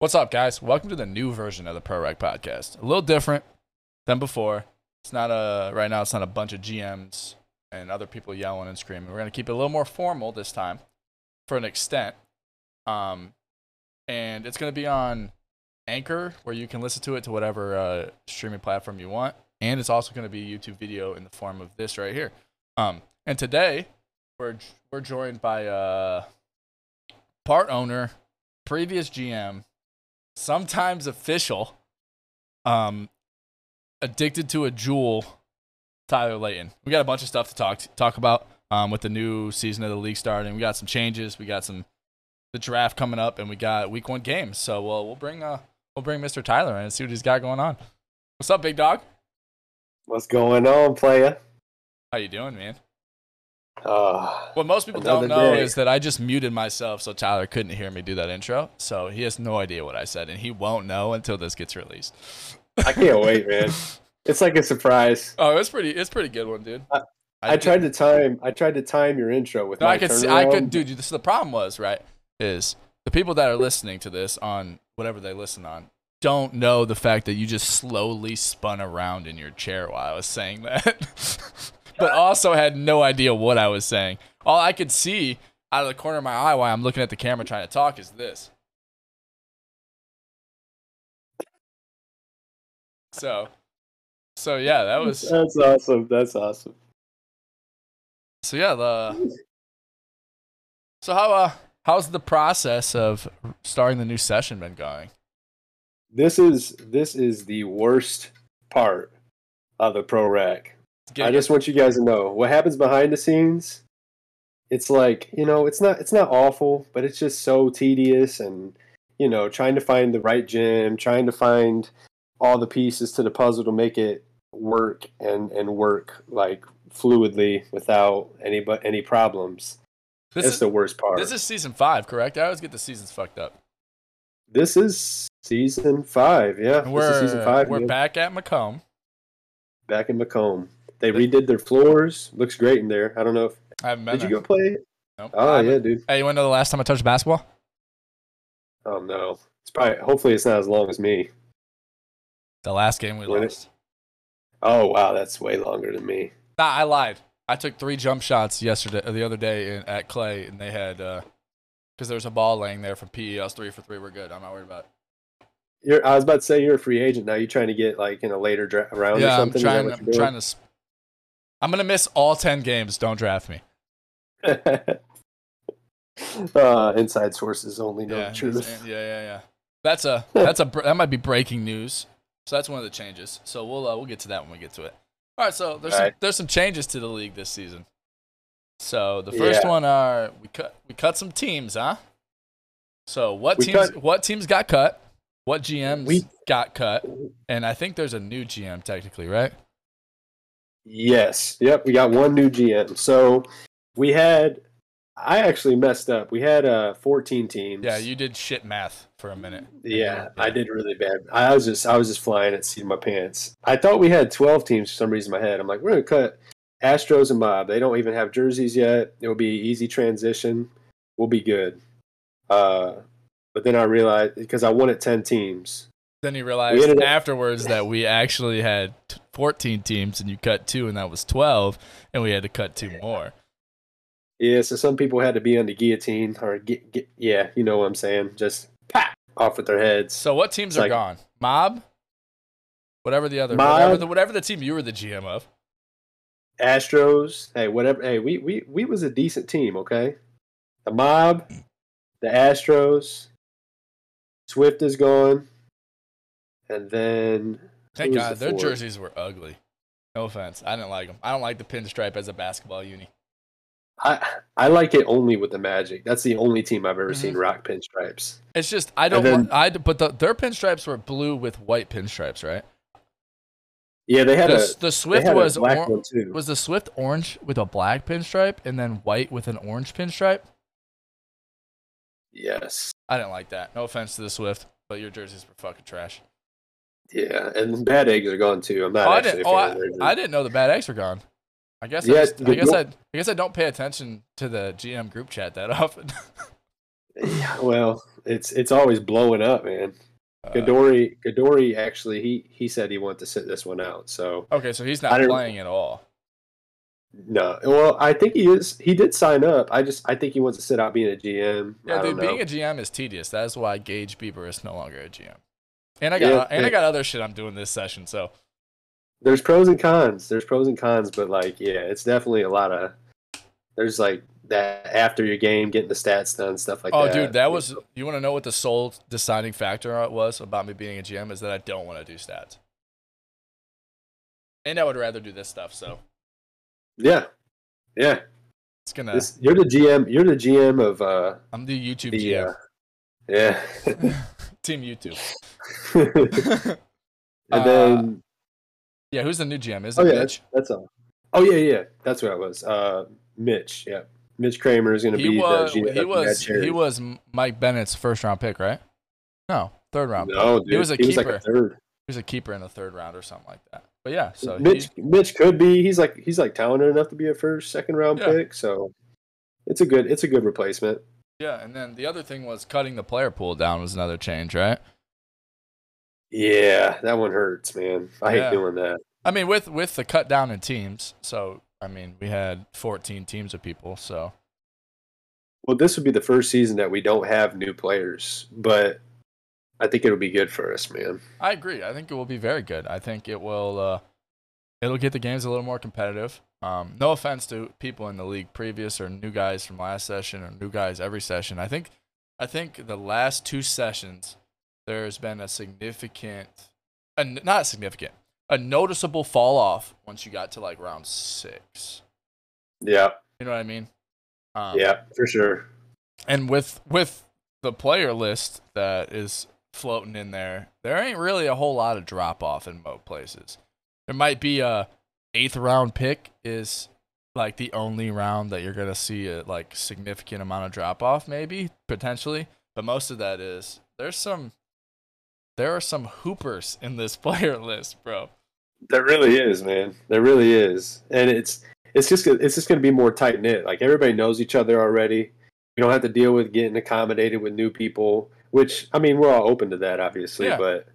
What's up, guys? Welcome to the new version of the Pro Rec Podcast. A little different than before. It's not a right now. It's not a bunch of GMs and other people yelling and screaming. We're gonna keep it a little more formal this time, for an extent. Um, and it's gonna be on Anchor, where you can listen to it to whatever uh, streaming platform you want, and it's also gonna be a YouTube video in the form of this right here. Um, and today we're we're joined by uh part owner, previous GM, sometimes official, um, addicted to a Juul, Tyler Layton. We got a bunch of stuff to talk talk about um, with the new season of the league starting. We got some changes. We got some the draft coming up, and we got week one games. So we'll we'll bring uh we'll bring Mr. Tyler in and see what he's got going on. What's up, big dog? What's going on, playa? How you doing, man? Uh, What most people don't know day. is that I just muted myself so Tyler couldn't hear me do that intro. So he has no idea what I said, and he won't know until this gets released. I can't wait, man. It's like a surprise. Oh, it's pretty. It's pretty good one, dude. I- I did- tried to time. I tried to time your intro with No, I could. See, I could, dude. This the problem was right. Is the people that are listening to this on whatever they listen on don't know the fact that you just slowly spun around in your chair while I was saying that, but also had no idea what I was saying. All I could see out of the corner of my eye while I'm looking at the camera trying to talk is this. So, so yeah, that was That's awesome. That's awesome. so yeah the. So how uh how's the process of starting the new session been going? This is this is the worst part of the pro rec. I just want you guys to know what happens behind the scenes. It's like you know, it's not it's not awful, but it's just so tedious, and you know, trying to find the right gym, trying to find all the pieces to the puzzle to make it work and and work like fluidly without any but any problems. this That's is the worst part. this is season five, correct? I always get the seasons fucked up. This is season five. Yeah, And we're is season five. we're man. back at Macomb. back in Macomb. They redid their floors. Looks great in there. I don't know if I haven't been did you go play? Nope. Oh yeah, dude. Hey, you want to know the last time I touched basketball? Oh no, it's probably. Hopefully, it's not as long as me. The last game we Really? lost. Oh wow, that's way longer than me. Nah, I lied. I took three jump shots yesterday, or the other day in, at Clay, and they had uh, because there was a ball laying there from PE. I was three for three. We're good. I'm not worried about it. You're. I was about to say you're a free agent now. You trying to get like in a later dra- round or yeah, I'm something? That trying. I'm trying to. I'm gonna miss all ten games. Don't draft me. uh, inside sources only know yeah, the truth. yeah, yeah, yeah. That's a that's a that might be breaking news. So that's one of the changes. So we'll uh, we'll get to that when we get to it. All right. So there's some, Alright. there's some changes to the league this season. So the first Yeah. one are we cut we cut some teams, huh? So what We teams cut- what teams got cut? What GMs We- got cut? And I think there's a new GM technically, right? Yes. Yep. We got one new GM. So we had. I actually messed up. We had uh 14 teams. Yeah, you did shit math for a minute. Yeah, I did really bad. I was just I was just flying at the seat of my pants. I thought we had twelve teams for some reason in my head. I'm like, we're gonna cut Astros and Mob. They don't even have jerseys yet. It'll be easy transition. We'll be good. Uh, but then I realized because I wanted ten teams. Then you realized afterwards that we actually had t- 14 teams and you cut two and that was 12 and we had to cut two more. Yeah, so some people had to be on the guillotine or get, get yeah, you know what I'm saying. Just pop off with their heads. So what teams It's are like- gone? Mob? Whatever the other Mob. whatever the whatever the team you were the GM of. Astros, hey, whatever. Hey, we we we was a decent team, okay? The Mob, the Astros, Swift is gone, and then Thank God the their fourth? jerseys were ugly. No offense. I didn't like them. I don't like the pinstripe as a basketball uni. I I like it only with the Magic. That's the only team I've ever Mhm. seen rock pinstripes. It's just I don't then- want I but the, their pinstripes were blue with white pinstripes, right? Yeah, they had The, a the Swift was or- was the Swift orange with a black pinstripe and then white with an orange pinstripe. yes, I didn't like that. No offense to the Swift, but your jerseys were fucking trash. Yeah, and bad eggs are gone too. I'm not Oh, I didn't. a Oh, I, I didn't know the bad eggs were gone. I guess. I, Yeah, just, I guess I, I guess I don't pay attention to the GM group chat that often. Yeah, well, it's it's always blowing up, man. Uh, Gadori Gadori actually he he said he wanted to sit this one out. So okay, so he's not playing at all. no, well I think he is. He did sign up. I just I think he wants to sit out being a GM. Yeah, I dude, don't know. being a GM is tedious. That's why Gage Bieber is no longer a GM. And I got Yeah, and I got other shit I'm doing this session. So There's pros and cons. There's pros and cons, but like yeah, it's definitely a lot of. There's like that after your game, getting the stats done, stuff like oh, that. Oh dude, that was you want to know what the sole deciding factor was about me being a GM is that I don't want to do stats. And I would rather do this stuff. So yeah, yeah. it's gonna. This, you're the GM. You're the GM of uh I'm the YouTube the GM. uh, yeah. Team YouTube. and Uh, then Yeah, who's the new GM? Is it oh yeah, Mitch? that's all. Oh yeah, yeah, that's what I was. Uh, Mitch, yeah, Mitch Kramer is going to be was the GM. he was he was Mike Bennett's first round pick, right? No, third round. no, pick. dude, he was a he was keeper. like a third. he was a keeper in the third round or something like that. But yeah, so Mitch, he, Mitch could be. He's like he's like talented enough to be a first, second round Yeah. pick. So it's a good it's a good replacement. Yeah, and then the other thing was cutting the player pool down was another change, right? Yeah, that one hurts, man. I Yeah. hate doing that. I mean, with with the cut down in teams, so I mean, we had 14 teams of people, so Well, this would be the first season that we don't have new players, but I think it'll be good for us, man. I agree. I think it will be very good. I think it will. Uh, it'll get the games a little more competitive. Um, no offense to people in the league previous or new guys from last session or new guys every session. I think, I think the last two sessions there's been a significant, a, not significant, a noticeable fall off once you got to like round six. Yeah, You know what I mean? Um, yeah, for sure. and with with the player list that is floating in there, there ain't really a whole lot of drop off in most places. There might be a eighth round pick is like the only round that you're gonna see a like significant amount of drop off, maybe potentially. But most of that is there's some there are some hoopers in this player list, bro. There really is, man. There really is, and it's it's just it's just going to be more tight knit. Like everybody knows each other already. We don't have to deal with getting accommodated with new people. Which I mean, we're all open to that, obviously. Yeah. But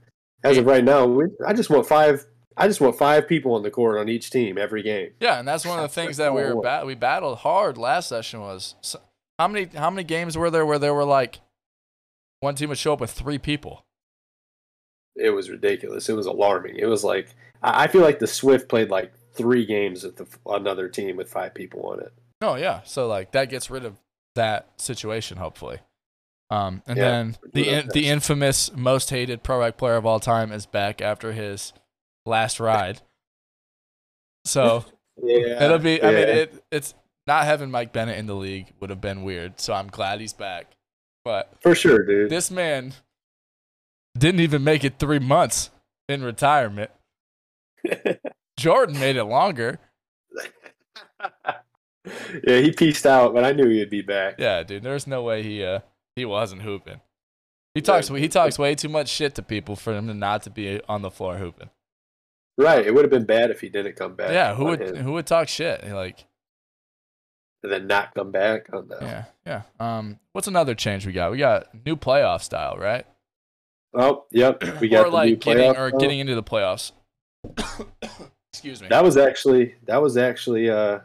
as of right now, we, I just want five. I just want five people on the court on each team every game. Yeah, and that's one of the things that we were we battled hard last session was s how many how many games were there where there were like one team would show up with three people. It was ridiculous. It was alarming. It was like I I feel like the Swift played like three games with the, another team with five people on it. Oh yeah, so like that gets rid of that situation hopefully. Um, and Yeah, then the in, the infamous most hated pro rec player of all time is back after his last ride. So Yeah, it'll be. I mean, it it's not having Mike Bennett in the league would have been weird. So I'm glad he's back. But for sure, dude. this man didn't even make it three months in retirement. Jordan made it longer. yeah, he pieced out, but I knew he'd be back. Yeah, dude. There's no way he uh he wasn't hooping. He talks he talks way too much shit to people for him to not to be on the floor hooping. Right. It would have been bad if he didn't come back. Yeah, who would him. who would talk shit? Like, and then not come back? Oh no. yeah, yeah. Um, what's another change we got? We got new playoff style, right? Oh, yep. We got or the like new getting or style. getting into the playoffs. Excuse me. That was actually that was actually uh,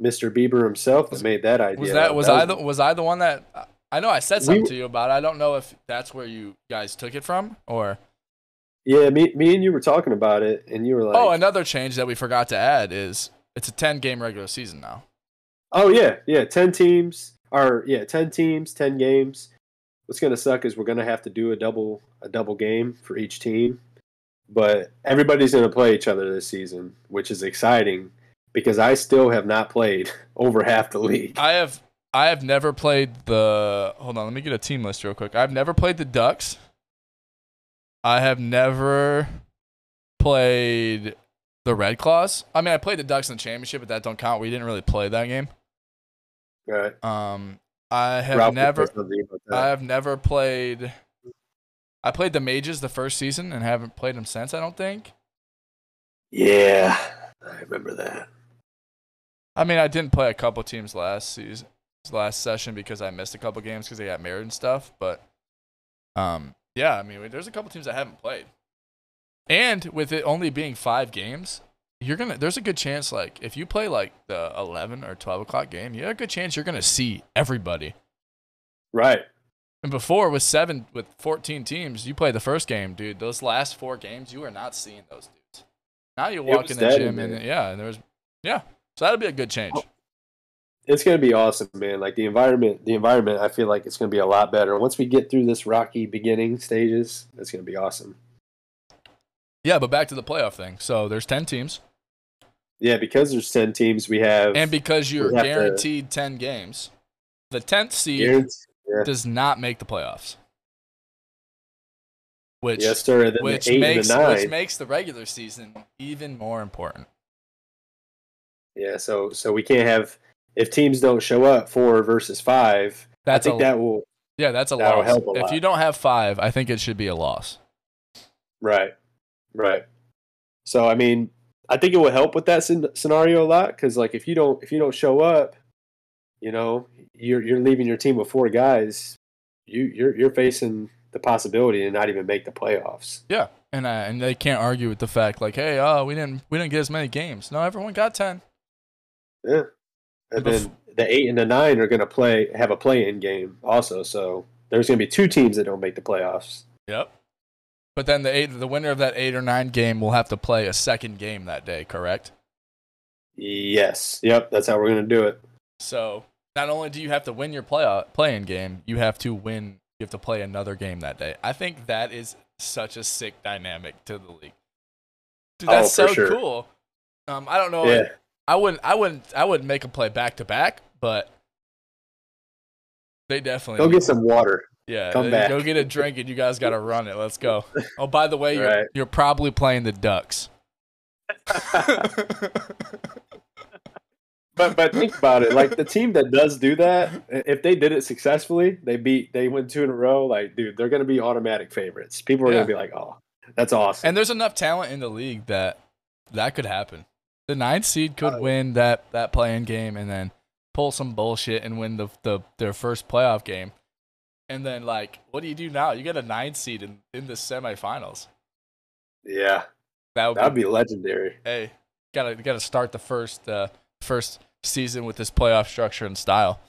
Mr. Bieber himself that made that idea. was that was I the was I the one that I know I said We- something to you about. it. I don't know if that's where you guys took it from or Yeah, me, me and you were talking about it, and you were oh, like, oh, another change that we forgot to add is it's a 10 game regular season now. Oh yeah, yeah. Ten teams are yeah, ten teams, ten games. What's gonna suck is we're gonna have to do a double a double game for each team. But everybody's gonna play each other this season, which is exciting because I still have not played over half the league. I have I have never played the hold on, let me get a team list real quick. I've never played the Ducks. I have never played the Red Claws. I mean, I played the Ducks in the championship, but that don't count. We didn't really play that game. Right. Um, I have Ralph never, say something about that. I have never played. I played the Mages the first season and haven't played them since. I don't think. yeah, I remember that. I mean, I didn't play a couple teams last season, last session because I missed a couple games because they got married and stuff. But um, yeah, I mean, there's a couple teams that haven't played, and with it only being five games, you're gonna. There's a good chance, like if you play like the 11 or 12 o'clock game, you have a good chance you're gonna see everybody. Right. And before with seven with 14 teams, you play the first game, dude. Those last four games, you are not seeing those dudes. Now you walk in the dead gym and yeah, and there's yeah. So that'll be a good change. It's gonna be awesome, man. Like the environment, the environment. I feel like it's gonna be a lot better once we get through this rocky beginning stages. It's gonna be awesome. Yeah, but back to the playoff thing. So there's 10 teams, Yeah, because there's ten teams, we have and because you're have to- guaranteed 10 games, the 10th seed yeah. does not make the playoffs. Which yes, sir. Which makes the which makes the regular season even more important. yeah, so so we can't have if teams don't show up four versus five. That's I think a, that will yeah, that's a that'll loss. help a If lot. you don't have five, I think it should be a loss. right, right. So I mean, I think it will help with that scenario a lot because like if you don't if you don't show up, you know, you're you're leaving your team with four guys. You you're you're facing the possibility to not even make the playoffs. Yeah, and uh, and they can't argue with the fact like, hey, oh, we didn't we didn't get as many games. No, everyone got ten. Yeah. And then the eight and the nine are going to play have a play-in game also. So there's going to be two teams that don't make the playoffs. Yep. But then the eight, the winner of that eight or nine game will have to play a second game that day, correct? Yes. Yep. That's how we're going to do it. So not only do you have to win your playoff playing game, you have to win. You have to play another game that day. I think that is such a sick dynamic to the league. Dude, Oh, that's for so sure. cool. Um, I don't know. Yeah. I wouldn't. I wouldn't. I wouldn't make them play back to back, but they definitely Go get some water. Yeah, Come back. go get a drink and you guys got to run it. Let's go. Oh, by the way, you're, Right. you're probably playing the Ducks. But but think about it. Like the team that does do that, if they did it successfully, they beat they win two in a row. Like, dude, they're going to be automatic favorites. People are Yeah. going to be like, oh, that's awesome. and there's enough talent in the league that that could happen. The ninth seed could Uh, win that that playing game and then pull some bullshit and win the, the their first playoff game. And then like, what do you do now? You get a ninth seed in, in the semifinals. yeah, That would that'd be, be legendary. hey, gotta gotta start the first uh, first season with this playoff structure and style.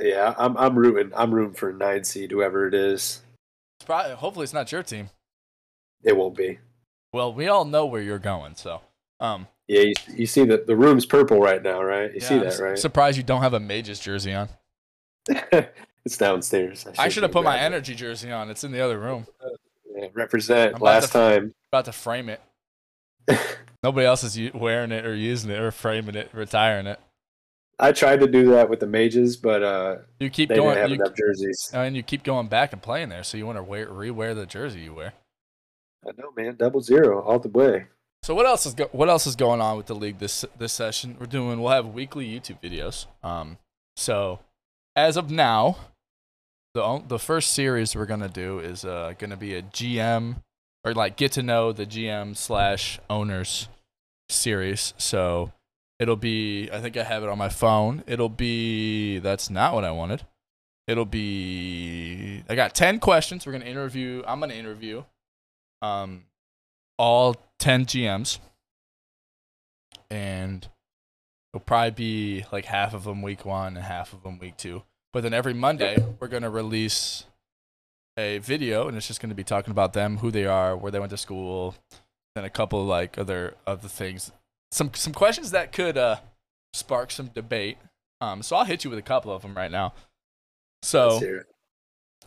Yeah, I'm I'm rooting. I'm rooting for nine seed, whoever it is. It's probably hopefully it's not your team. It won't be. Well, we all know where you're going, so um, Yeah, you, you see that the room's purple right now, right? You yeah, see I'm that, right? Surprised you don't have a Mages jersey on. it's downstairs. I should have put my energy jersey on. It's in the other room. Yeah, represent I'm last to- time. About to frame it. Nobody else is wearing it or using it or framing it, retiring it. I tried to do that with the mages, but uh, You keep they didn't going, have you, enough jerseys. and you keep going back and playing there, so you want to wear, re-wear the jersey you wear. I know, man. Double zero all the way. So what else is what else is going on with the league this this session? We're doing we'll have weekly YouTube videos. Um, so as of now, the the first series we're gonna do is uh gonna be a GM or like get to know the GM slash owners series. So it'll be I think I have it on my phone. It'll be that's not what I wanted. It'll be I got ten questions. We're gonna interview. I'm gonna interview. Um, all 10 GMs. And it'll probably be like half of them week one and half of them week two. But then every Monday, we're going to release a video and it's just going to be talking about them, who they are, where they went to school, and a couple of like other other things. Some some questions that could uh spark some debate. Um so I'll hit you with a couple of them right now. So, Let's hear it.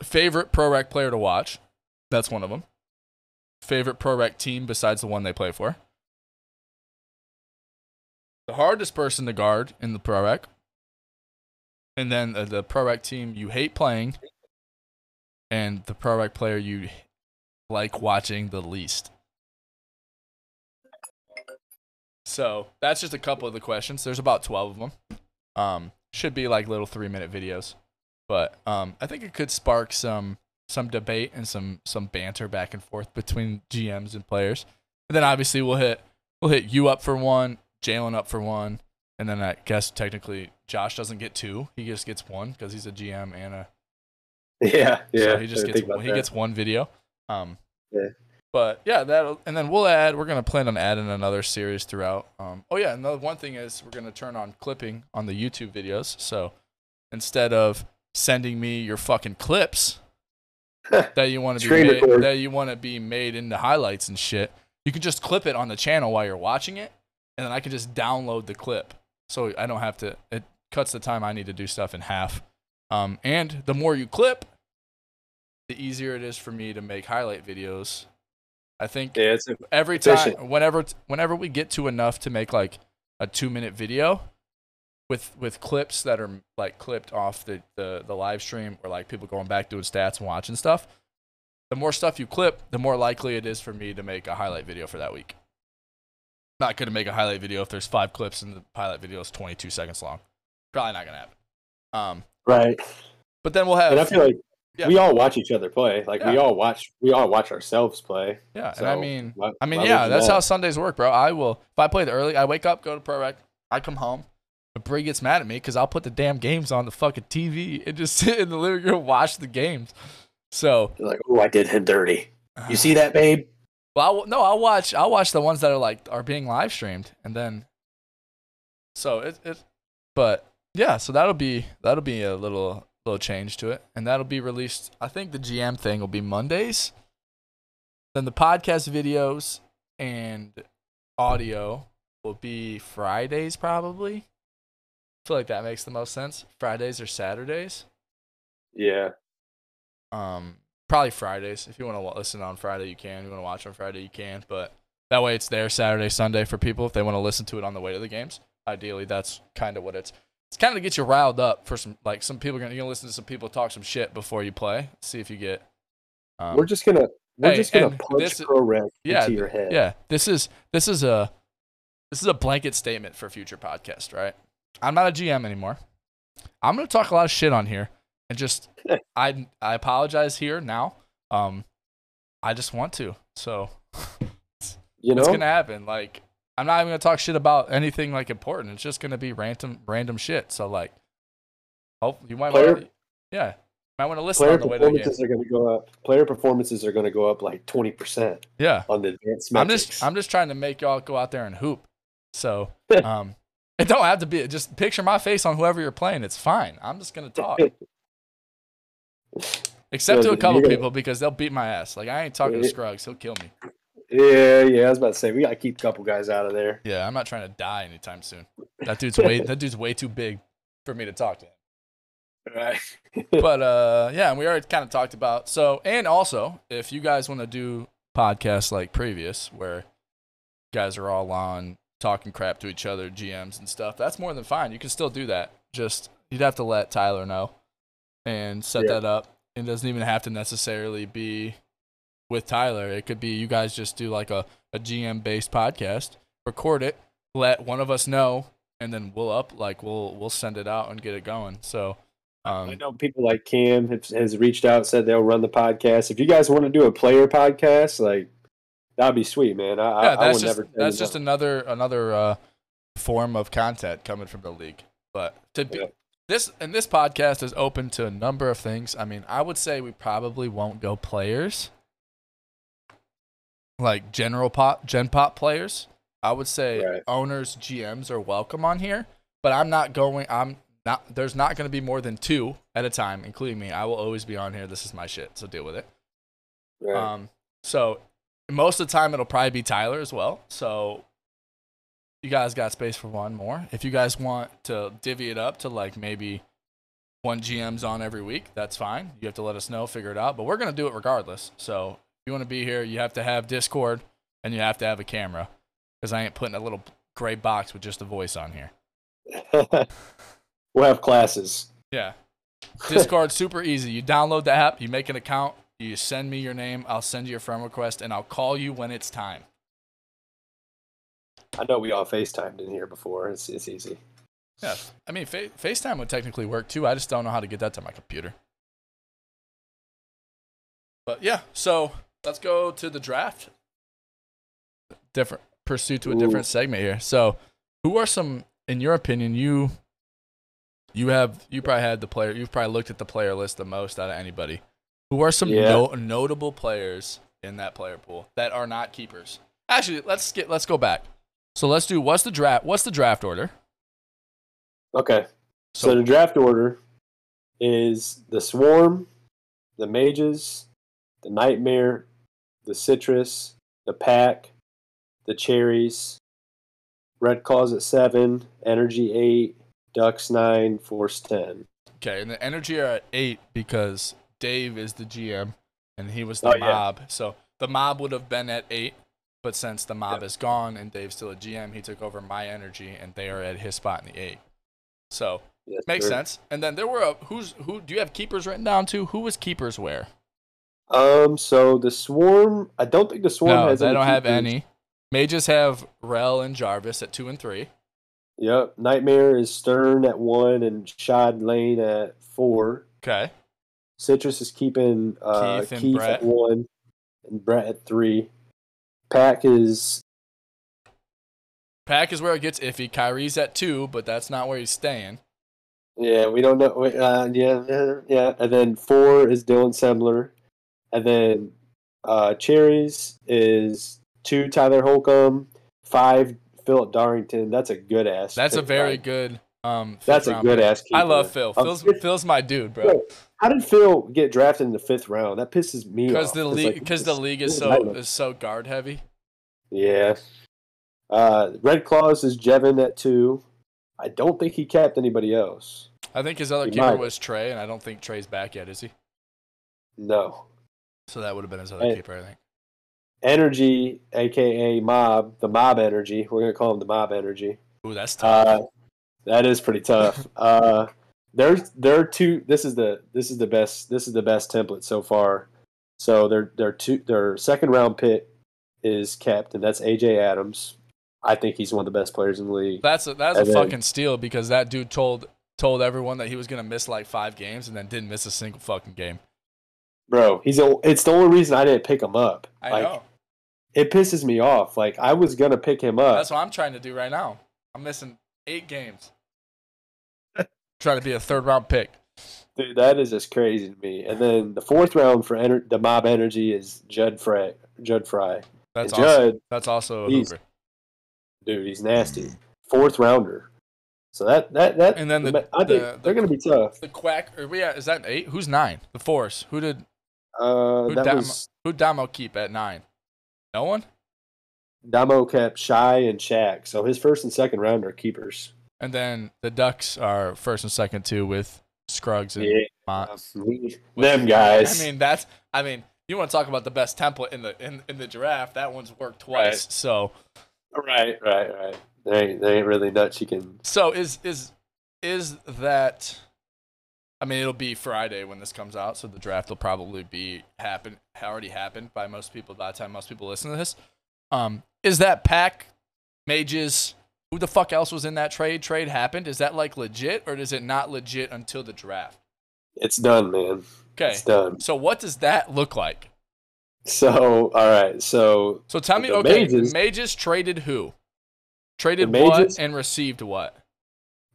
favorite pro rec player to watch. That's one of them. Favorite pro rec team besides the one they play for. The hardest person to guard in the pro rec. And then uh, the pro rec team you hate playing. And the pro rec player you like watching the least. So that's just a couple of the questions. There's about 12 of them. Um, should be like little three minute videos but um, I think it could spark some some debate and some some banter back and forth between GMs and players. And then obviously we'll hit we'll hit you up for one, Jalen up for one, and then I guess technically Josh doesn't get two. He just gets one because he's a GM and a Yeah, yeah. so he just gets one, he gets one video. Um, Yeah. But yeah, that and then we'll add. We're gonna plan on adding another series throughout. Um, oh yeah, another one thing is we're gonna turn on clipping on the YouTube videos. So instead of sending me your fucking clips that you want to be made, record. that you want to be made into highlights and shit, you can just clip it on the channel while you're watching it, and then I can just download the clip, so I don't have to. It cuts the time I need to do stuff in half. Um, and the more you clip, the easier it is for me to make highlight videos. I think Yeah, every time, efficient. whenever whenever we get to enough to make like a two minute video with with clips that are like clipped off the, the the live stream or like people going back doing stats and watching stuff, the more stuff you clip, the more likely it is for me to make a highlight video for that week. Not gonna make a highlight video if there's five clips and the highlight video is 22 seconds long. Probably not gonna happen. Um, right. but then we'll have And I feel like Yeah. we all watch each other play. Like we all watch we all watch ourselves play. yeah, and I mean, why- I mean, yeah, that's how Sundays work, bro. I will if I play the early, I wake up, go to pro rec, I come home. But Bree gets mad at me because I'll put the damn games on the fucking TV and just sit in the living room and watch the games. So You're like, oh, I did him dirty. You see that, babe? Well, I'll, no, I'll watch. I'll watch the ones that are like are being live streamed, and then. So it it, but yeah, so that'll be that'll be a little little change to it, and that'll be released. I think the GM thing will be Mondays. Then the podcast videos and audio will be Fridays probably. I feel like that makes the most sense. Fridays or Saturdays. Yeah. Um, probably Fridays. If you want to listen on Friday, you can. If you want to watch on Friday, you can. But that way, it's there Saturday, Sunday for people if they want to listen to it on the way to the games. Ideally, that's kind of what it's. It's kind of to get you riled up for some like some people are gonna you're gonna listen to some people talk some shit before you play. See if you get. Um, we're just gonna we're hey, just gonna punch this pro rec yeah, into your head. yeah, this is this is a this is a blanket statement for future podcast, right? I'm not a GM anymore. I'm gonna talk a lot of shit on here, and just I I apologize here now. Um, I just want to, so You know, it's gonna happen. Like I'm not even gonna talk shit about anything like important. It's just gonna be random random shit. So like, hope you might Player- want to, yeah, might want to listen player on the way to the game. performances are gonna go up. Player performances are gonna go up like twenty percent Yeah, on the advanced I'm just I'm just trying to make y'all go out there and hoop. So um it don't have to be just picture my face on whoever you're playing. It's fine. I'm just gonna talk. Except Yeah, to a couple gonna- people because they'll beat my ass. Like I ain't talking to Scruggs, he'll kill me. yeah, yeah. I was about to say we gotta keep a couple guys out of there. Yeah, I'm not trying to die anytime soon. That dude's way that dude's way too big for me to talk to him. Right. But uh yeah, and we already kind of talked about so and also if you guys want to do podcasts like previous where guys are all on talking crap to each other, GMs and stuff, that's more than fine. You can still do that. Just you'd have to let Tyler know and set Yeah. that up. It doesn't even have to necessarily be with Tyler. It could be you guys just do like a, a GM based podcast, record it, let one of us know, and then we'll up like we'll we'll send it out and get it going. So I um know people like Cam has, has reached out, said they'll run the podcast. If you guys want to do a player podcast, like that'd be sweet, man. I, yeah, that's would just never. that's just no. another another uh, form of content coming from the league. But to be, Yeah. this and this podcast is open to a number of things. I mean, I would say we probably won't go players, like general pop, gen pop players. I would say Right. owners, GMs are welcome on here, but I'm not going. I'm not. There's not going to be more than two at a time, including me. I will always be on here. This is my shit, so deal with it. Right. Um, so most of the time it'll probably be Tyler as well. So you guys got space for one more. If you guys want to divvy it up to like maybe one GM's on every week, that's fine. You have to let us know, figure it out. But we're gonna do it regardless. So if you want to be here, you have to have Discord and you have to have a camera because I ain't putting a little gray box with just a voice on here. we'll have classes. Yeah. Discord super easy. You download the app, you make an account, you send me your name, I'll send you a friend request, and I'll call you when it's time. I know we all FaceTimed in here before. It's it's easy. Yeah, I mean, Fa- FaceTime would technically work too. I just don't know how to get that to my computer. But yeah, so let's go to the draft. Different pursue to a Ooh. different segment here. So, who are some in your opinion, you you have you probably had the player. You've probably looked at the player list the most out of anybody. Who are some Yeah. no, notable players in that player pool that are not keepers? Actually, let's get let's go back. So let's do what's the draft? What's the draft order? Okay. So, So, the draft order is the Swarm, the Mages, the Nightmare, the Citrus, the Pack, the Cherries, Red Claws at seven, Energy eight, Ducks nine, Force ten. okay, and the energy are at eight because Dave is the GM and he was the Oh, yeah. mob. So the mob would have been at eight, but since the mob is gone and Dave's still a GM, he took over my energy and they are at his spot in the eight. So Yes, Makes sir. sense. And then there were a, who's who? Do you have keepers written down too? Who was keepers where? Um. So the Swarm. I don't think the Swarm No, has. don't have keepers. any. Mages have Rel and Jarvis at two and three. Yep. Nightmare is Stern at one and Shad Lane at four. Okay. Citrus is keeping uh, Keith Keith, and Brett. at one and Brett at three. Pack is Pack is where it gets iffy. Kyrie's at two, but that's not where he's staying. yeah, we don't know. Uh, yeah, yeah. And then four is Dylan Sembler, and then uh, Cherries is two Tyler Holcomb, five Philip Darrington. That's a good ass. That's a very good. Um, That's a good ass. I love. Phil. Phil's, Phil's my dude, bro. How did Phil get drafted in the fifth round? That pisses me Because off. the league, like, because the league is so is so guard heavy. Yeah. Uh, Red Claws is Jevin at two. I don't think he capped anybody else. I think his other He keeper might. was Trey, and I don't think Trey's back yet, is he? No. So that would have been his other Hey. keeper, I think. Energy, aka Mob, the Mob Energy. We're gonna call him the Mob Energy. Ooh, that's tough. Uh, that is pretty tough. uh, there's there are two. This is the this is the best. This is the best template so far. So their their two their second round pick is capped, and that's AJ Adams. I think he's one of the best players in the league. That's a, that's a then- fucking steal because that dude told told everyone that he was gonna miss like five games and then didn't miss a single fucking game. Bro, he's a, it's the only reason I didn't pick him up. I like, know. It pisses me off. Like I was gonna pick him up. That's what I'm trying to do right now. I'm missing eight games. Trying to be a third round pick. Dude, that is just crazy to me. And then the fourth round for ener- the Mob Energy is Judd Fry. Judd Fry. That's And also Judd, that's also a he's- dude, he's nasty. Fourth rounder. So that that that. And then the- I think the- they're gonna be tough. The quack are we at is that eight? Who's nine? The force. Who did Uh, Who that Damo- was who Damo keep at nine? No one? Damo kept Shy and Shaq. So his first and second round are keepers. And then the Ducks are first and second too with Scruggs and Yeah. Mont. Them guys. I mean that's I mean you want to talk about the best template in the in, in the draft? That one's worked twice. Right. So right, right, right. They ain't, they ain't really nuts. You can. so is is is that? I mean, it'll be Friday when this comes out, so the draft will probably be happen already happened by most people by the time most people listen to this. Um, is that pack mages? Who the fuck else was in that trade? Trade happened. Is that like legit, or is it not legit until the draft? It's done, man. Okay. It's done. So what does that look like? So, all right. So So tell me, okay, Mages- mages traded who? Traded The what Mages- and received what?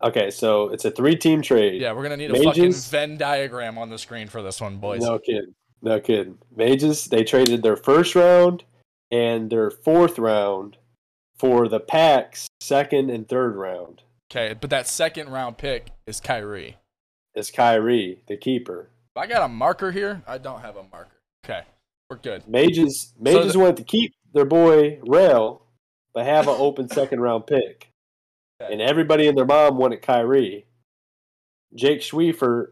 Okay, so it's a three-team trade. Yeah, we're gonna need a fucking Mages- Venn diagram on the screen for this one, boys. No kidding. No kidding. Mages, they traded their first round and their fourth round for the Pack's second and third round. Okay, but that second round pick is Kyrie. It's Kyrie, the keeper. I got a marker here. I don't have a marker. Okay, we're good. Mages Mages the- wanted to keep their boy Rail, but have an open second round pick. Okay. And everybody and their mom wanted Kyrie. Jake Schwiefer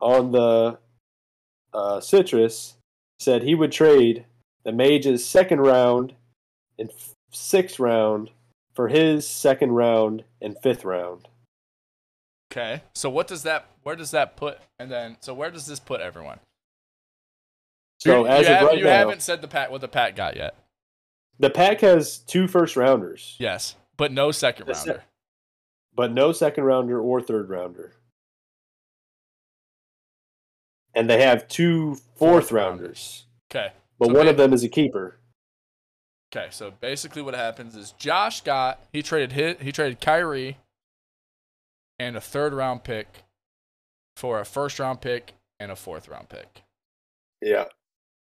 on the uh, Citrus said he would trade the Mages second round and sixth round for his second round and fifth round. Okay, so what does that? Where does that put? And then, so where does this put everyone? So you, as you, have, right you now, haven't said the pat what the pat got yet. the Pack has two first rounders, Yes, but no second The se- rounder. but no second rounder or third rounder. And they have two fourth Fourth rounders, Okay, but So one ba- of them is a keeper. Okay. So basically, what happens is Josh got he traded hit he traded Kyrie and a third round pick for a first round pick and a fourth round pick. Yeah.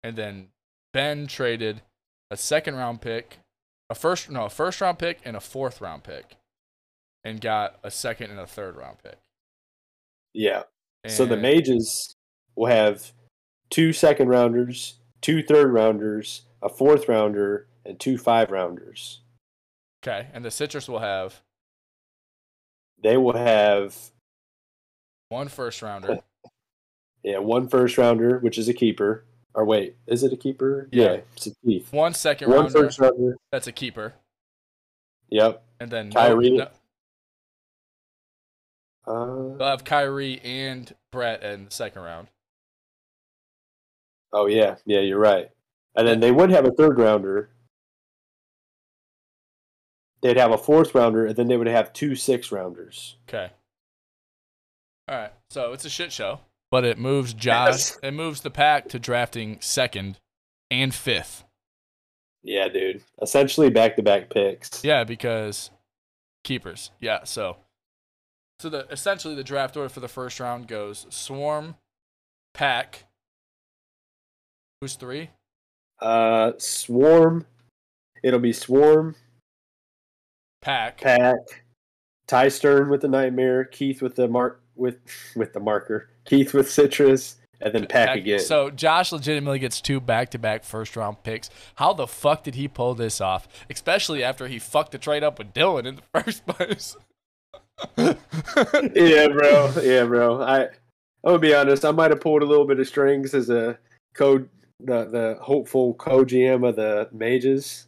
And then Ben traded a second round pick, a first no, a first round pick and a fourth round pick, and got a second and a third round pick. Yeah. so the mages will have two second rounders, two third rounders, a fourth rounder, and two five rounders. okay, and the citrus will have They will have one first rounder, yeah one first rounder, which is a keeper. Or wait, is it a keeper? Yeah. it's a Keith. one second One rounder first rounder. that's a keeper, Yep. and then no- Kyrie. no, Uh, they'll have Kyrie and Brett in the second round. oh yeah, yeah, you're right. And then they would have a third rounder. They'd have a fourth rounder, and then they would have two six rounders. Okay. All right. So it's a shit show, but it moves Josh. Yes. It moves the pack to drafting second and fifth. Yeah, dude. Essentially back to back picks. Yeah, because keepers. Yeah. So, so the essentially the draft order for the first round goes Swarm, Pack. Who's three? Uh, Swarm. It'll be Swarm, Pack. Pack, Ty Stern with the Nightmare, Keith with the mark with with the marker, Keith with Citrus, and then Pack, again. So Josh legitimately gets two back-to-back first-round picks. How the fuck did he pull this off? Especially after he fucked the trade up with Dylan in the first place. yeah, bro. Yeah, bro. I I'm gonna be honest. I might have pulled a little bit of strings as a code the the hopeful co GM of the mages.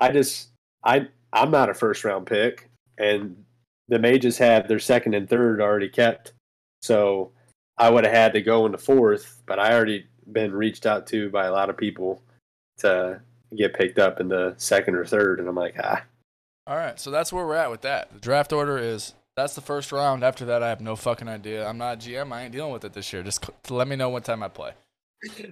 I just I I'm not a first round pick, and the mages have their second and third already kept. So I would have had to go in the fourth, but I already been reached out to by a lot of people to get picked up in the second or third, and I'm like, ah, All right, so that's where we're at with that. The draft order is that's the first round. After that, I have no fucking idea. I'm not a GM. I ain't dealing with it this year. Just let me know what time I play.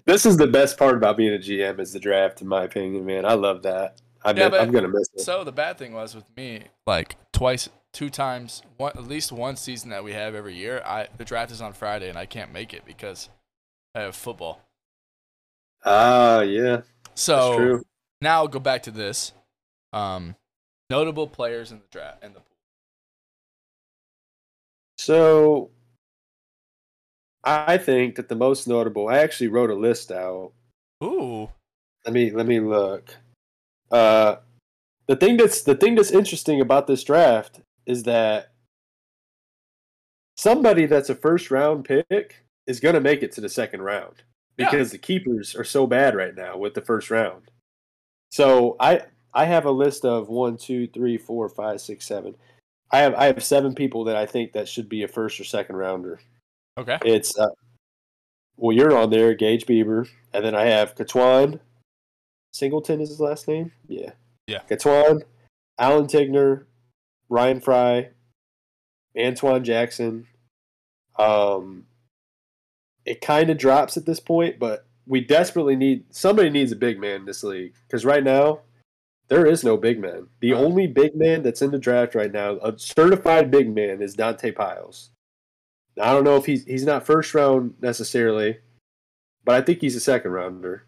this is the best part about being a GM is the draft, in my opinion, man. I love that. I Yeah, I'm gonna miss it. So the bad thing was with me, like twice, two times, one at least one season that we have every year. I the draft is on Friday and I can't make it because I have football. Ah, yeah, So true. now I'll go back to this. Um, notable players in the draft in the pool. So I think that the most notable. I actually wrote a list out. Ooh, Let me let me look. Uh, the thing that's the thing that's interesting about this draft is that somebody that's a first round pick is going to make it to the second round Yeah. because the keepers are so bad right now with the first round. So I I have a list of one, two, three, four, five, six, seven. I have I have seven people that I think that should be a first or second rounder. okay. It's uh, well, you're on there, Gage Bieber, and then I have Katwan. Singleton is his last name. Yeah, Yeah. Katwan, Alan Tigner, Ryan Fry, Antoine Jackson. Um, it kind of drops at this point, but we desperately need somebody needs a big man in this league because right now there is no big man. The only big man that's in the draft right now, a certified big man, is Dante Piles. I don't know if he's he's not first round necessarily, but I think he's a second rounder.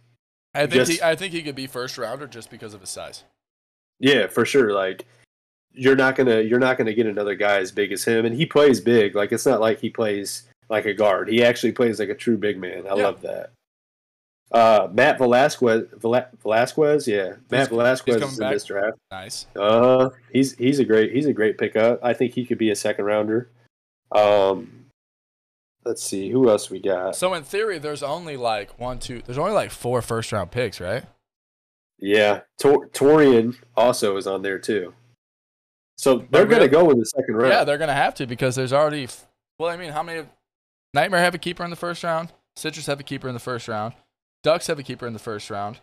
I think Just- he, I think he could be first rounder just because of his size. Yeah, for sure. Like you're not gonna you're not gonna get another guy as big as him, and he plays big. Like it's not like he plays like a guard. He actually plays like a true big man. I Yeah. love that. Uh, Matt Velasquez, Vela- Velasquez, yeah, Matt He's- Velasquez he's is in back. this draft. Nice. Uh, he's he's a great he's a great pickup. I think he could be a second rounder. Um, let's see who else we got. So in theory, there's only like one, two. There's only like four first round picks, right? Yeah, Tor- Torian also is on there too. So they're gonna go with the second round. Yeah, they're gonna have to because there's already. f- Well, I mean, how many? Nightmare have a keeper in the first round. Citrus have a keeper in the first round. Ducks have a keeper in the first round.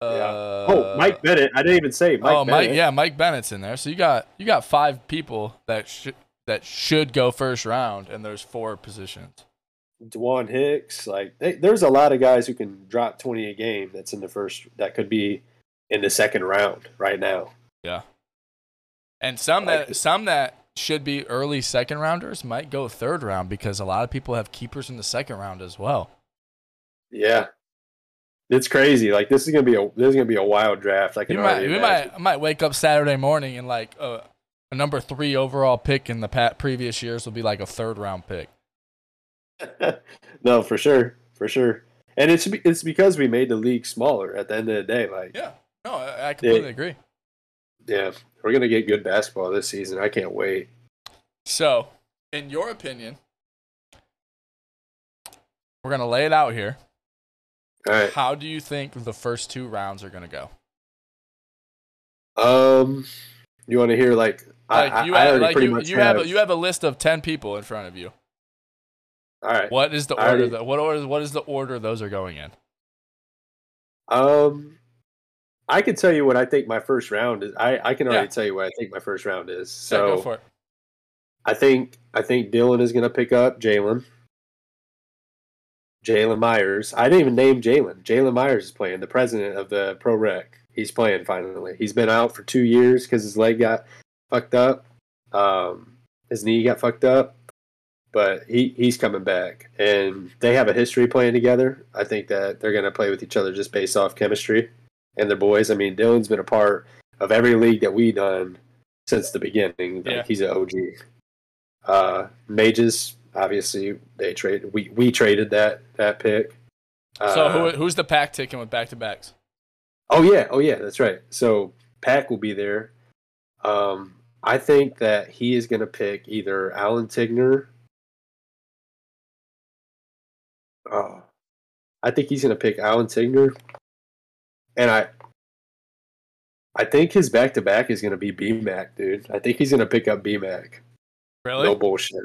Uh, oh, Mike Bennett. I didn't even say Mike oh, Bennett. Mike. Yeah, Mike Bennett's in there. So you got you got five people that should that should go first round, and there's four positions. Dwan Hicks. Like, they, there's a lot of guys who can drop 20 a game. That's in the first. That could be in the second round right now. Yeah, and some Like- that some that should be early second rounders might go third round because a lot of people have keepers in the second round as well. Yeah, it's crazy. Like this is gonna be a this is gonna be a wild draft. I can You might, we might, I might wake up Saturday morning and like uh, a number three overall pick in the pat previous years will be like a third round pick. no, for sure, for sure. And it's be- it's because we made the league smaller. At the end of the day, like Yeah, no, I, I completely agree. yeah, we're gonna get good basketball this season. I can't wait. So, in your opinion, we're gonna lay it out here. All right. How do you think the first two rounds are gonna go? Um, you want to hear like Like you I have, already like you, you have, have. a, you have a list of ten people in front of you. all right. What is the I order? already- That, what order? What is the order those are going in? Um, I can tell you what I think my first round is. I I can already Yeah. tell you what I think my first round is. Yeah, So go for it. I think I think Dylan is going to pick up Jalen. Jalen Myers. I didn't even name Jalen. Jalen Myers is playing. The president of the Pro Rec. He's playing finally. He's been out for two years because his leg got fucked up. Um, his knee got fucked up, but he he's coming back, and they have a history playing together. I think that they're going to play with each other just based off chemistry and their boys. I mean, Dylan's been a part of every league that we done since the beginning. Like, Yeah. He's an OG. Uh, Mages, obviously, they traded. We we traded that that pick. So Uh, who, who's the pack taking with back to backs? Oh yeah, oh yeah, that's right. So Pack will be there. Um, I think that he is going to pick either Alan Tigner. Oh, I think he's going to pick Alan Tigner, and I, I think his back to back is going to be BMAC, dude. I think he's going to pick up BMAC. Really? No bullshit.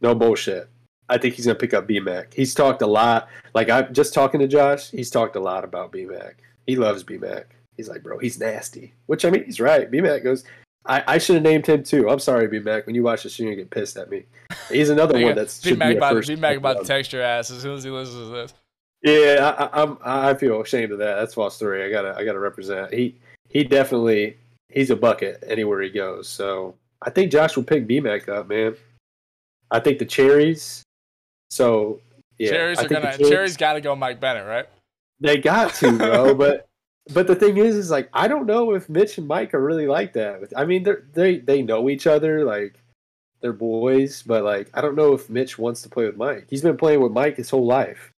No bullshit. I think he's gonna pick up BMAC. He's talked a lot. Like I'm just talking to Josh. He's talked a lot about BMAC. He loves BMAC. He's like, bro, he's nasty. Which I mean, he's right. BMAC goes. I, I should have named him too. I'm sorry, B Mac. When you watch this, you're gonna get pissed at me. He's another one that's be Mac about be Mac about to text your ass as soon as he listens to this. Yeah, I, I, I'm. I feel ashamed of that. That's false three. I gotta. I gotta represent. He he definitely he's a bucket anywhere he goes. So I think Josh will pick B Mac up, man. I think the cherries. So yeah, cherries I are think gonna cherries got to go Mike Bennett, right? They got to, bro. but but the thing is, is like I don't know if Mitch and Mike are really like that. I mean, they they they know each other, like they're boys. But like I don't know if Mitch wants to play with Mike. He's been playing with Mike his whole life.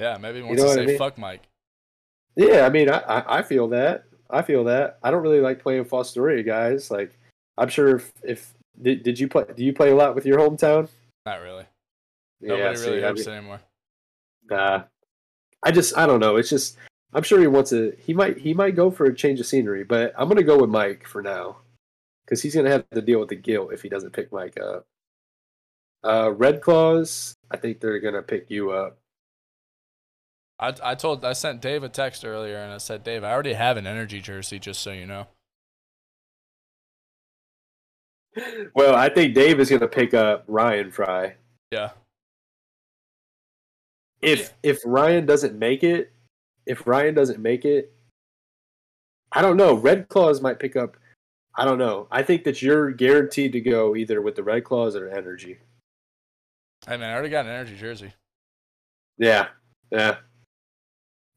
Yeah, maybe he wants know to what I say mean? fuck Mike. Yeah, I mean, I, I, I feel that. I feel that. I don't really like playing Fostoria, guys. Like, I'm sure if, if did, did you play? Do you play a lot with your hometown? Not really. Nobody see, really I mean, anymore. Nah, I just I don't know. It's just I'm sure he wants to. He might he might go for a change of scenery, but I'm gonna go with Mike for now because he's gonna have to deal with the guilt if he doesn't pick Mike up. Uh, Red Claws, I think they're gonna pick you up. I I told I sent Dave a text earlier and I said, Dave, I already have an energy jersey, just so you know. Well, I think Dave is gonna pick up Ryan Fry. Yeah. if if Ryan doesn't make it, if Ryan doesn't make it, I don't know. Red Claws might pick up. I don't know. I think that you're guaranteed to go either with the Red Claws or Energy. Hey man, I already got an energy jersey. Yeah, yeah.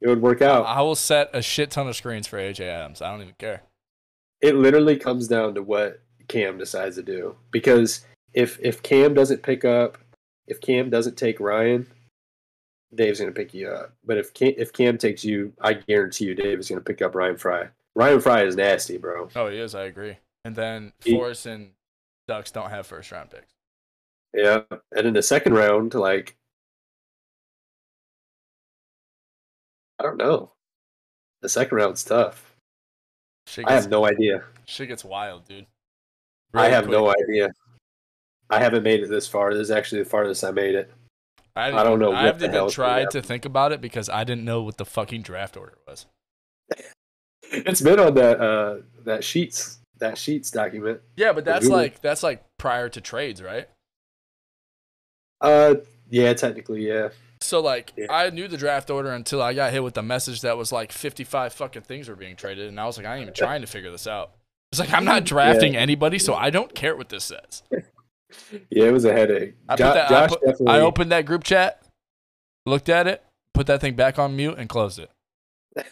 It would work out. I will set a shit ton of screens for AJ Adams. I don't even care. It literally comes down to what Cam decides to do. Because if if Cam doesn't pick up, if Cam doesn't take Ryan, Dave's gonna pick you up. But if Cam, if Cam takes you, I guarantee you, Dave is gonna pick up Ryan Fry. Ryan Fry is nasty, bro. Oh, he is. I agree. And then He- Forrest and Ducks don't have first round picks. Yeah, and in the second round, like I don't know. The second round's tough. Shit I have no idea. shit gets wild, dude. I Really have no idea. I haven't made it this far. This is actually the farthest I made it. I, I don't know I haven't even tried to think about it because I didn't know what the fucking draft order was. It's been on that uh that sheets that sheets document. Yeah, but that's like that's like prior to trades, right? Uh yeah, technically, yeah. So like Yeah. I knew the draft order until I got hit with the message that was like 55 fucking things were being traded, and I was like, I ain't even trying to figure this out. It's like I'm not drafting anybody, so I don't care what this says. Yeah, it was a headache. I, Jo- that, I, put- definitely. I opened that group chat, looked at it, put that thing back on mute, and closed it.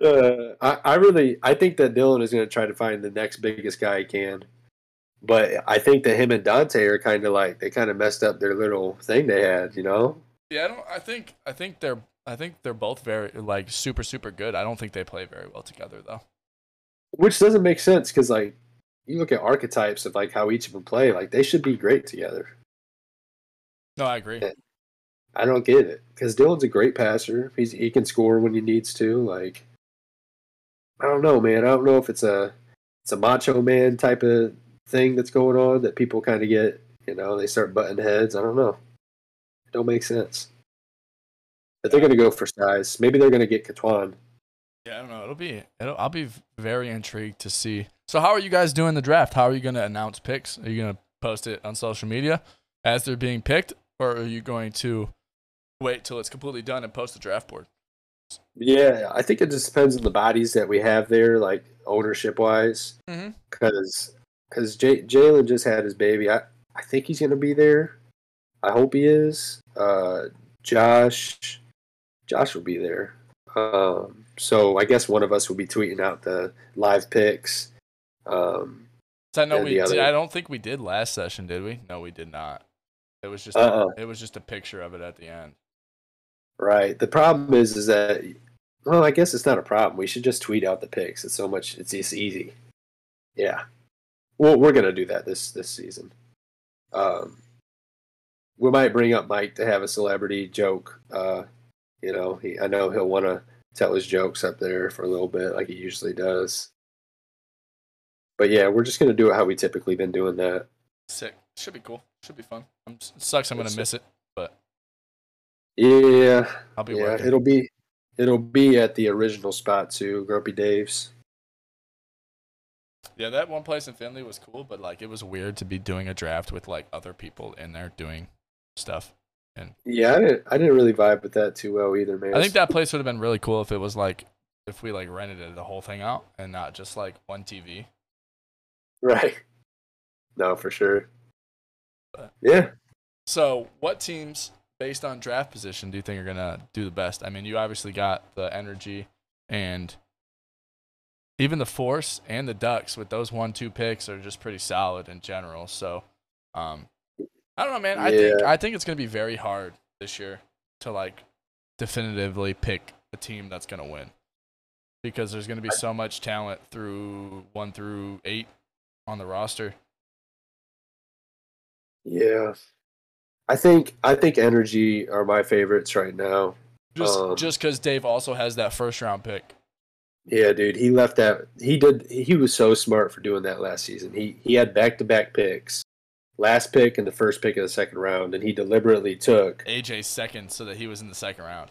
Uh, I, I really, I think that Dylan is going to try to find the next biggest guy he can. But I think that him and Dante are kind of like they kind of messed up their little thing they had, you know. Yeah, I don't. I think. I think they're. I think they're both very like super super good. I don't think they play very well together though. Which doesn't make sense because like you look at archetypes of like how each of them play, like they should be great together. No, I agree. Yeah. I don't get it because Dylan's a great passer. He's he can score when he needs to. Like I don't know, man. I don't know if it's a it's a macho man type of thing that's going on that people kind of get. You know, they start butting heads. I don't know. It don't make sense. But they're gonna go for size. Maybe they're gonna get Katwan. Yeah, I don't know. It'll be. It'll, I'll be very intrigued to see. So, how are you guys doing the draft? How are you going to announce picks? Are you going to post it on social media as they're being picked, or are you going to wait till it's completely done and post the draft board? Yeah, I think it just depends on the bodies that we have there, like ownership wise. Because because Jalen just had his baby. I I think he's gonna be there. I hope he is. Uh, Josh, Josh will be there. Um, so I guess one of us will be tweeting out the live picks. Um, So I know we. Did, I don't think we did last session, did we? No, we did not. It was just. Uh-uh. It was just a picture of it at the end. right. The problem is, is that well, I guess it's not a problem. We should just tweet out the picks. It's so much. It's just easy. Yeah. Well, we're gonna do that this this season. Um, we might bring up Mike to have a celebrity joke. Uh, you know, he, I know he'll want to tell his jokes up there for a little bit, like he usually does. But yeah, we're just gonna do it how we typically been doing that. Sick. Should be cool. Should be fun. I'm, it sucks. I'm gonna miss it, but Yeah, I'll be yeah, working. it'll be it'll be at the original spot too, Grumpy Dave's. Yeah, that one place in Findlay was cool, but like it was weird to be doing a draft with like other people in there doing stuff. And Yeah, I didn't I didn't really vibe with that too well either, man. I think that place would have been really cool if it was like if we like rented it, the whole thing out and not just like one TV. right. No, for sure. Yeah. So, what teams based on draft position do you think are gonna do the best? I mean, you obviously got the energy and even the force and the ducks with those one two picks are just pretty solid in general. So, um, I don't know, man. I think I think it's gonna be very hard this year to like definitively pick a team that's gonna win because there's gonna be so much talent through one through eight on the roster. Yeah. I think I think energy are my favorites right now. Just Um, just because Dave also has that first round pick. Yeah, dude, he left that. He did. He was so smart for doing that last season. He he had back to back picks, last pick and the first pick of the second round, and he deliberately took. AJ second so that he was in the second round.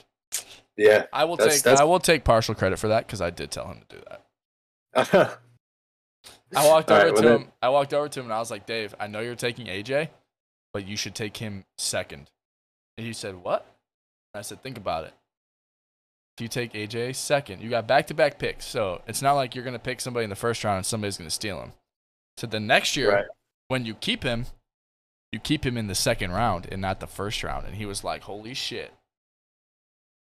Yeah, I will That's- take that's- I will take partial credit for that because I did tell him to do that. I walked over right, to him. I walked over to him and I was like, Dave, I know you're taking AJ, but you should take him second. And he said, What? And I said, Think about it. If you take AJ second, you got back to back picks. So it's not like you're gonna pick somebody in the first round and somebody's gonna steal him. So the next year, Right. when you keep him, you keep him in the second round and not the first round. And he was like, Holy shit.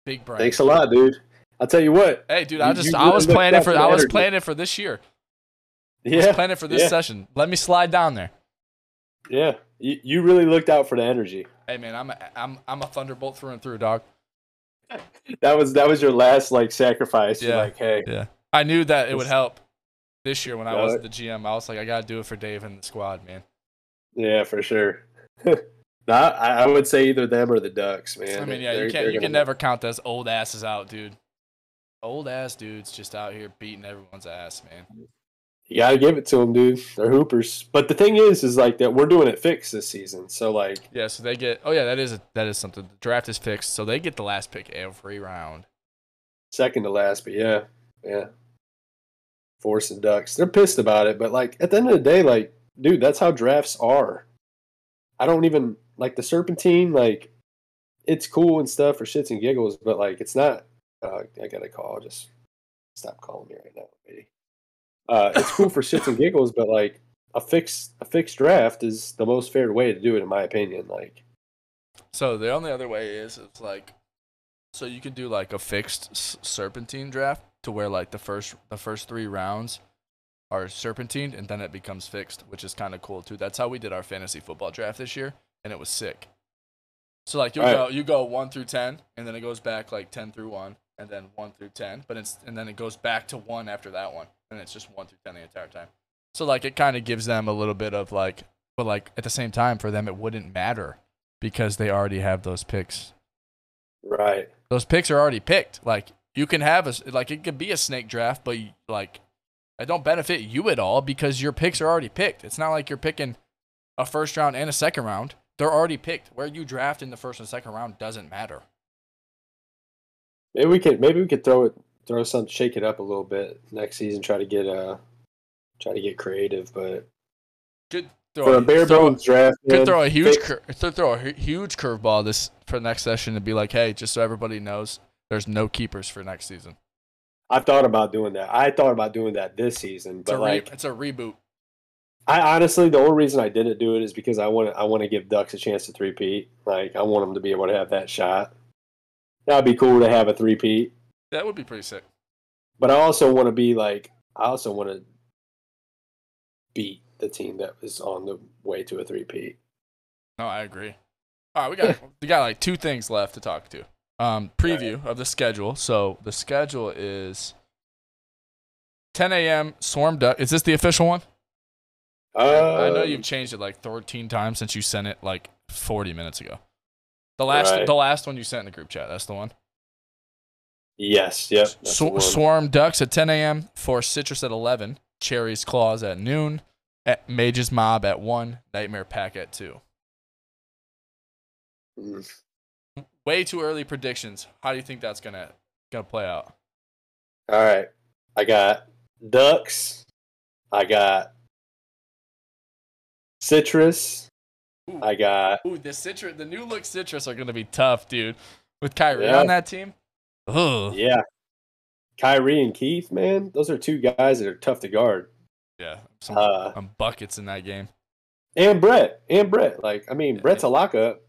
Big brain. Thanks a lot, dude. I'll tell you what. Hey, dude, I just you I was planning for for I was energy. planning for this year. I was Yeah, planning for this yeah. session. Let me slide down there. yeah. You, you really looked out for the energy. Hey man, I'm a, I'm I'm a thunderbolt through and through, dog. That was that was your last like sacrifice. You're Yeah. like, hey, Yeah. I knew that it would help this year when I wasn't the GM. I was like, I gotta do it for Dave and the squad, man. yeah, for sure. nah, I, would say either them or the Ducks, man. I mean, yeah, They're- you can't you can never count those old asses out, dude. Old ass dudes just out here beating everyone's ass, man. You gotta give it to them, dude. They're hoopers. But the thing is, is like that we're doing it fixed this season. So like, Yeah, so they get. Oh yeah, that is a, that is something. The draft is fixed, so they get the last pick every round. second to last, but yeah, yeah. Force and Ducks. They're pissed about it, but like at the end of the day, like, dude, that's how drafts are. I don't even like the serpentine, like it's cool and stuff for shits and giggles, but like it's not uh, I got a call just stop calling me right now, lady. Uh, it's cool for shits and giggles, but like a fixed a fixed draft is the most fair way to do it, in my opinion. Like, So the only other way is it's like, so you could do like a fixed s- serpentine draft to where like the first the first three rounds are serpentine and then it becomes fixed, which is kind of cool too. That's how we did our fantasy football draft this year, and it was sick. So like you Right. go you go one through ten, and then it goes back like ten through one, and then one through ten, but it's and then it goes back to one after that one, and it's just one through ten the entire time. So like it kind of gives them a little bit of like, but like at the same time for them it wouldn't matter because they already have those picks. right? Those picks are already picked. Like you can have a like it could be a snake draft, but you- like it don't benefit you at all because your picks are already picked. It's not like you're picking a first round and a second round. They're already picked. Where you draft in the first and second round doesn't matter. Maybe we could maybe we could throw it throw some shake it up a little bit next season. Try to get uh try to get creative, but Could for throw a bare bones draft, Could man, throw a huge cur- could throw a huge curveball this for the next session and be like, hey, just so everybody knows, there's no keepers for next season. I thought about doing that. I thought about doing that this season, It's but re- like it's a reboot. I honestly, the only reason I didn't do it is because I want to. I want to give Ducks a chance to three-peat. Like I want them to be able to have that shot. That'd be cool to have a three-peat. That would be pretty sick. But I also want to be like. I also want to beat the team that was on the way to a three-peat. No, I agree. All right, we got we got like two things left to talk to. Um, preview of the schedule. So the schedule is 10 a.m. Swarm Duck. Is this the official one? Uh, I know you've changed it like 13 times since you sent it like 40 minutes ago. The last Right. the last one you sent in the group chat. That's the one. Yes. Yep. Sw- one. Swarm Ducks at 10 a.m. for Citrus at 11. Cherry's Claws at noon. At Mage's Mob at 1. Nightmare Pack at 2. Mm. Way too early predictions. How do you think that's gonna gonna play out? All right. I got Ducks. I got Citrus. Ooh. I got Ooh, the citrus, the new look citrus are gonna be tough, dude. With Kyrie Yeah. on that team. Ugh. yeah. Kyrie and Keith, man, those are two guys that are tough to guard. Yeah, some, Uh, some buckets in that game. and Brett, and Brett. Like, I mean, Yeah. Brett's a lockup.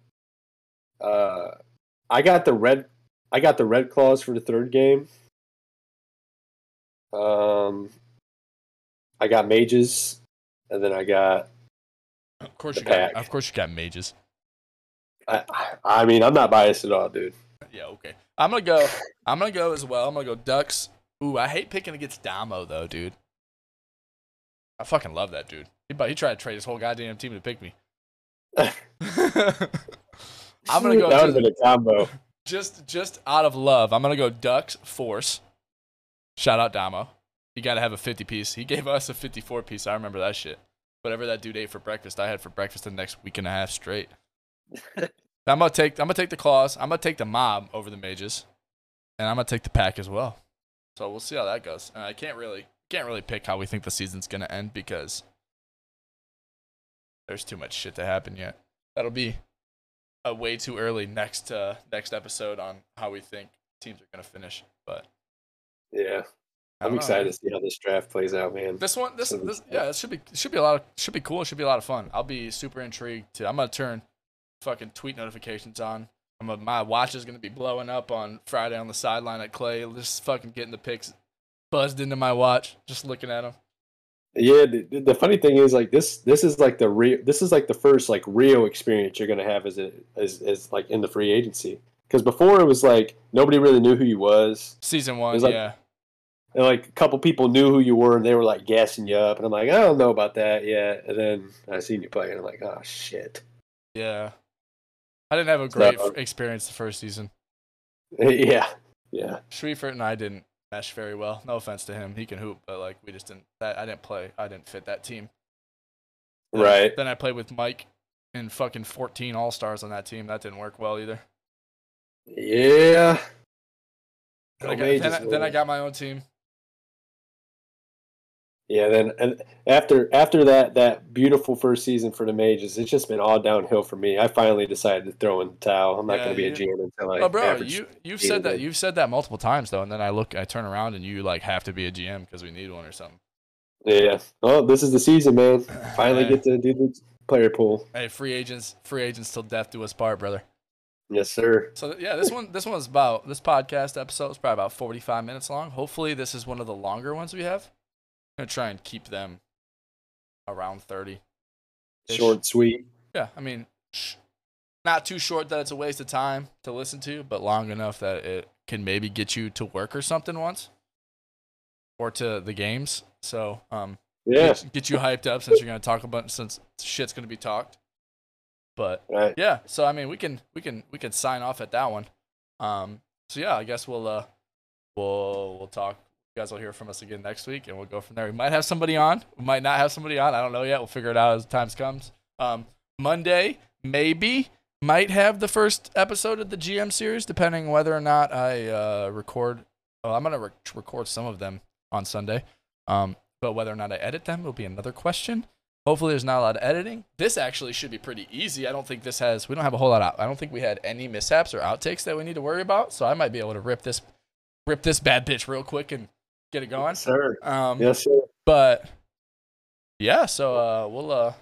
Uh, I got the red. I got the red claws for the third game. Um, I got mages, and then I got. Of course you got. Of course you got mages. I, I mean, I'm not biased at all, dude. Yeah, okay. I'm gonna go. I'm gonna go as well. I'm gonna go Ducks. Ooh, I hate picking against Damo though, dude. I fucking love that dude. He, but he tried to trade his whole goddamn team to pick me. I'm gonna go That would have been a combo. just just out of love. I'm gonna go Ducks Force. Shout out Damo. You gotta have a 50 piece. He gave us a 54 piece. I remember that shit. Whatever that dude ate for breakfast, I had for breakfast the next week and a half straight. I'm gonna take I'm gonna take the claws. I'm gonna take the mob over the mages, and I'm gonna take the pack as well. So we'll see how that goes. And I can't really can't really pick how we think the season's gonna end because there's too much shit to happen yet. That'll be a way too early next uh, next episode on how we think teams are gonna finish. But Yeah, I'm don't know, excited to see how this draft plays out, man. This one, this, this, yeah, it should be, should be a lot of, should be cool. It should be a lot of fun. I'll be super intrigued. To, I'm gonna turn fucking tweet notifications on. I'm a, my watch is gonna be blowing up on Friday on the sideline at Clay. Just fucking getting the pics buzzed into my watch, just looking at them. Yeah, the, the funny thing is, like this, this is like the real, this is like the first like real experience you're gonna have as a, as, as like in the free agency. Because before it was like nobody really knew who you was, Season one, It's like- yeah, and like a couple people knew who you were, and they were like gassing you up, and I'm like, I don't know about that yet. And then I seen you play, and I'm like, oh shit. yeah. I didn't have a great So- experience the first season. yeah, yeah, Schwiefert and I didn't mesh very well. No offense to him, he can hoop, but like we just didn't. That I didn't play. I didn't fit that team. Right. Then I played with Mike and fucking 14 All Stars on that team. That didn't work well either. Yeah. Then, I got, then, I, then I got my own team. Yeah, then and after after that that beautiful first season for the Mages, it's just been all downhill for me. I finally decided to throw in the towel. I'm not Yeah, going to be a GM until I Oh, bro, you you've said that you've said that multiple times though, and then I look, I turn around, and you like have to be a GM because we need one or something. yeah. Oh, this is the season, man. Finally Hey. get to do the player pool. Hey, free agents, free agents till death do us part, brother. Yes, sir. So yeah, this one this one's about this podcast episode is probably about 45 minutes long. Hopefully this is one of the longer ones we have. I'm gonna try and keep them around 30. Short, sweet. Yeah, I mean, not too short that it's a waste of time to listen to, but long enough that it can maybe get you to work or something once, or to the games. So um, Yeah. get, get you hyped up since you're gonna talk about since shit's gonna be talked. But Right. yeah, so I mean, we can we can we can sign off at that one. Um, so yeah, I guess we'll uh we'll we'll talk. You guys will hear from us again next week, and we'll go from there. We might have somebody on. We might not have somebody on. I don't know yet. We'll figure it out as times comes. Um, Monday maybe might have the first episode of the GM series, depending whether or not I uh, record. I'm gonna re- record some of them on Sunday. Um, but whether or not I edit them will be another question. Hopefully, there's not a lot of editing. This actually should be pretty easy. I don't think this has. We don't have a whole lot out. I don't think we had any mishaps or outtakes that we need to worry about. So I might be able to rip this, rip this bad bitch real quick and get it going. Yes, sir. Um, Yes, sir. but yeah, so uh, we'll uh,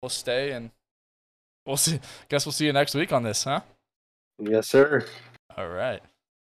we'll stay and we'll see. Guess we'll see you next week on this, huh? Yes, sir. All right.